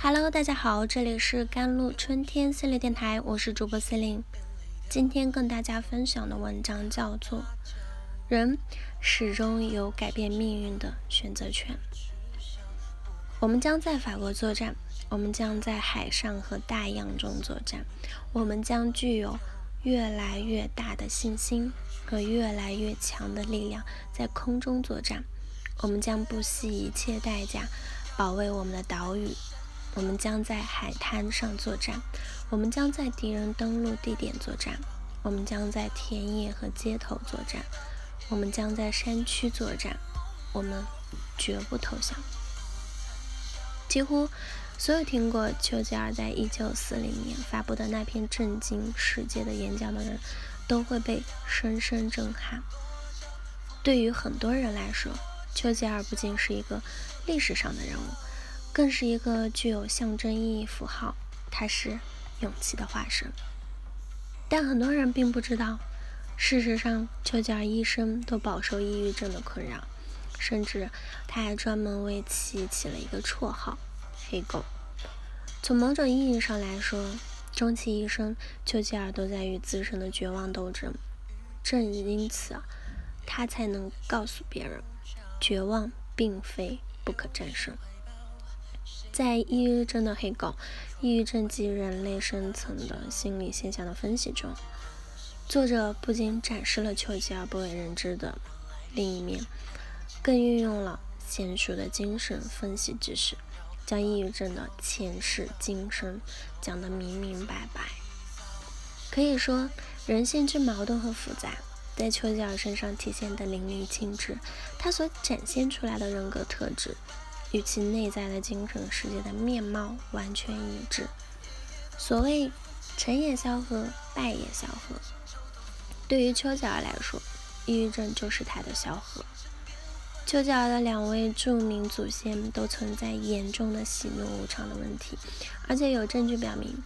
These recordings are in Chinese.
Hello，大家好，这里是甘露春天系列电台，我是主播 c e l i n e 今天跟大家分享的文章叫做《人始终有改变命运的选择权》。我们将在法国作战，我们将在海上和大洋中作战，我们将具有越来越大的信心和越来越强的力量在空中作战，我们将不惜一切代价保卫我们的岛屿。我们将在海滩上作战，我们将在敌人登陆地点作战，我们将在田野和街头作战，我们将在山区作战，我们绝不投降。几乎所有听过丘吉尔在1940年发布的那篇震惊世界的演讲的人，都会被深深震撼。对于很多人来说，丘吉尔不仅是一个历史上的人物。更是一个具有象征意义符号，他是勇气的化身。但很多人并不知道，事实上，丘吉尔一生都饱受抑郁症的困扰，甚至他还专门为其起了一个绰号“黑狗”。从某种意义上来说，终其一生，丘吉尔都在与自身的绝望斗争。正因此，他才能告诉别人，绝望并非不可战胜。在抑郁症的黑狗，抑郁症及人类深层的心理现象的分析中，作者不仅展示了丘吉尔不为人知的另一面，更运用了娴熟的精神分析知识，将抑郁症的前世今生讲得明明白白。可以说，人性之矛盾和复杂，在丘吉尔身上体现得淋漓尽致。他所展现出来的人格特质。与其内在的精神世界的面貌完全一致。所谓成也萧何，败也萧何。对于丘吉尔来说，抑郁症就是他的萧何。丘吉尔的两位著名祖先都存在严重的喜怒无常的问题，而且有证据表明，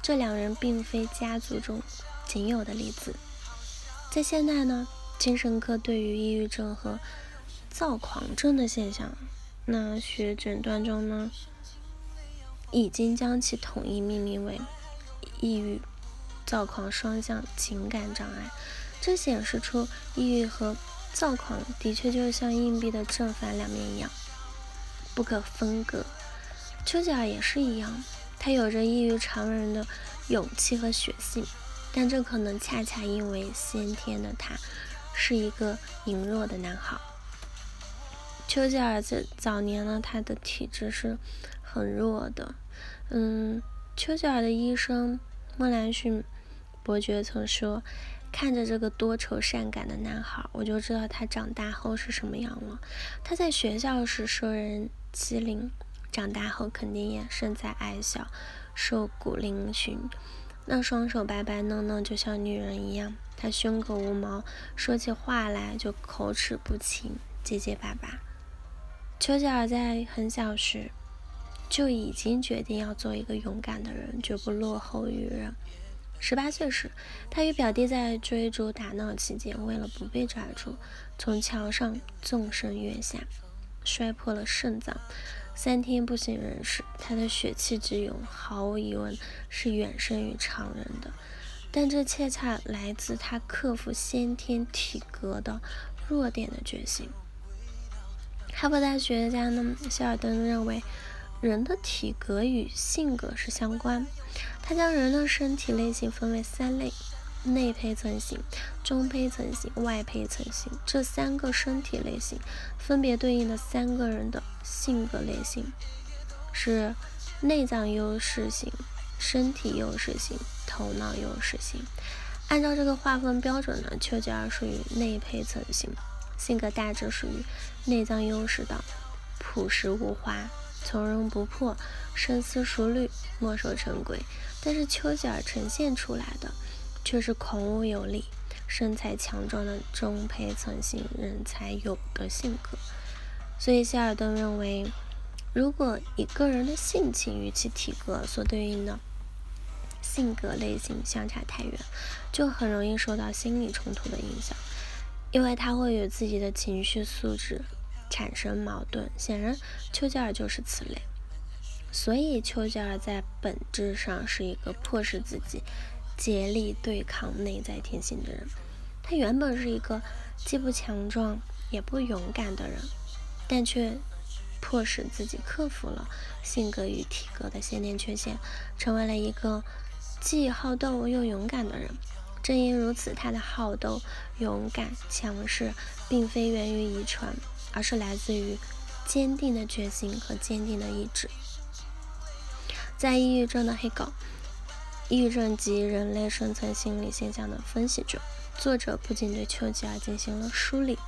这两人并非家族中仅有的例子。在现代呢，精神科对于抑郁症和躁狂症的现象。那学诊断中呢，已经将其统一命名为抑郁、躁狂双向情感障碍。这显示出抑郁和躁狂的确就像硬币的正反两面一样，不可分割。丘吉尔也是一样，他有着异于常人的勇气和血性，但这可能恰恰因为先天的他是一个羸弱的男孩。丘吉尔在早年呢，他的体质是很弱的。嗯，丘吉尔的医生莫兰逊伯爵曾说：“看着这个多愁善感的男孩，我就知道他长大后是什么样了。他在学校时受人欺凌，长大后肯定也身材矮小，瘦骨嶙峋，那双手白白嫩嫩，就像女人一样。他胸口无毛，说起话来就口齿不清，结结巴巴。”丘吉尔在很小时就已经决定要做一个勇敢的人，绝不落后于人。十八岁时，他与表弟在追逐打闹期间，为了不被抓住，从桥上纵身跃下，摔破了肾脏，三天不省人事。他的血气之勇，毫无疑问是远胜于常人的，但这恰恰来自他克服先天体格的弱点的决心。哈佛大学家呢，希尔登认为，人的体格与性格是相关。他将人的身体类型分为三类：内胚层型、中胚层型、外胚层型。这三个身体类型分别对应的三个人的性格类型是内脏优势型、身体优势型、头脑优势型。按照这个划分标准呢，丘吉尔属于内胚层型。性格大致属于内脏优势的，朴实无华、从容不迫、深思熟虑、墨守成规。但是丘吉尔呈现出来的却是孔武有力、身材强壮的中胚层型人才有的性格。所以希尔顿认为，如果一个人的性情与其体格所对应的性格类型相差太远，就很容易受到心理冲突的影响。因为他会与自己的情绪素质产生矛盾。显然，丘吉尔就是此类。所以，丘吉尔在本质上是一个迫使自己竭力对抗内在天性的人。他原本是一个既不强壮也不勇敢的人，但却迫使自己克服了性格与体格的先天缺陷，成为了一个既好斗又勇敢的人。正因如此，他的好斗、勇敢、强势，并非源于遗传，而是来自于坚定的决心和坚定的意志。在抑郁症的黑狗《抑郁症及人类生存心理现象的分析》中，作者不仅对丘吉尔进行了梳理，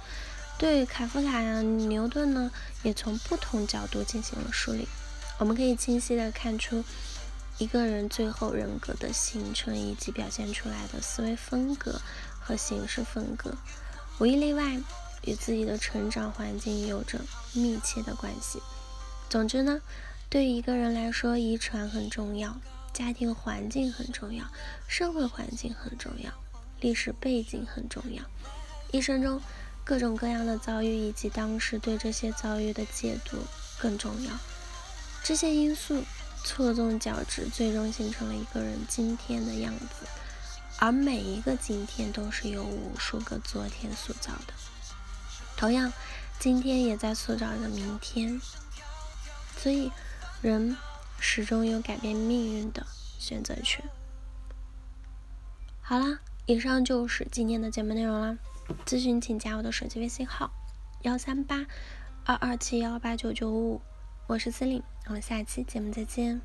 对卡夫卡、牛顿呢，也从不同角度进行了梳理。我们可以清晰地看出。一个人最后人格的形成以及表现出来的思维风格和行事风格，无一例外与自己的成长环境有着密切的关系。总之呢，对于一个人来说，遗传很重要，家庭环境很重要，社会环境很重要，历史背景很重要，一生中各种各样的遭遇以及当时对这些遭遇的解读更重要。这些因素。错综交织，最终形成了一个人今天的样子。而每一个今天都是由无数个昨天塑造的。同样，今天也在塑造着明天。所以，人始终有改变命运的选择权。好啦，以上就是今天的节目内容啦。咨询请加我的手机微信号：幺三八二二七幺八九九五。我是司令，我们下期节目再见。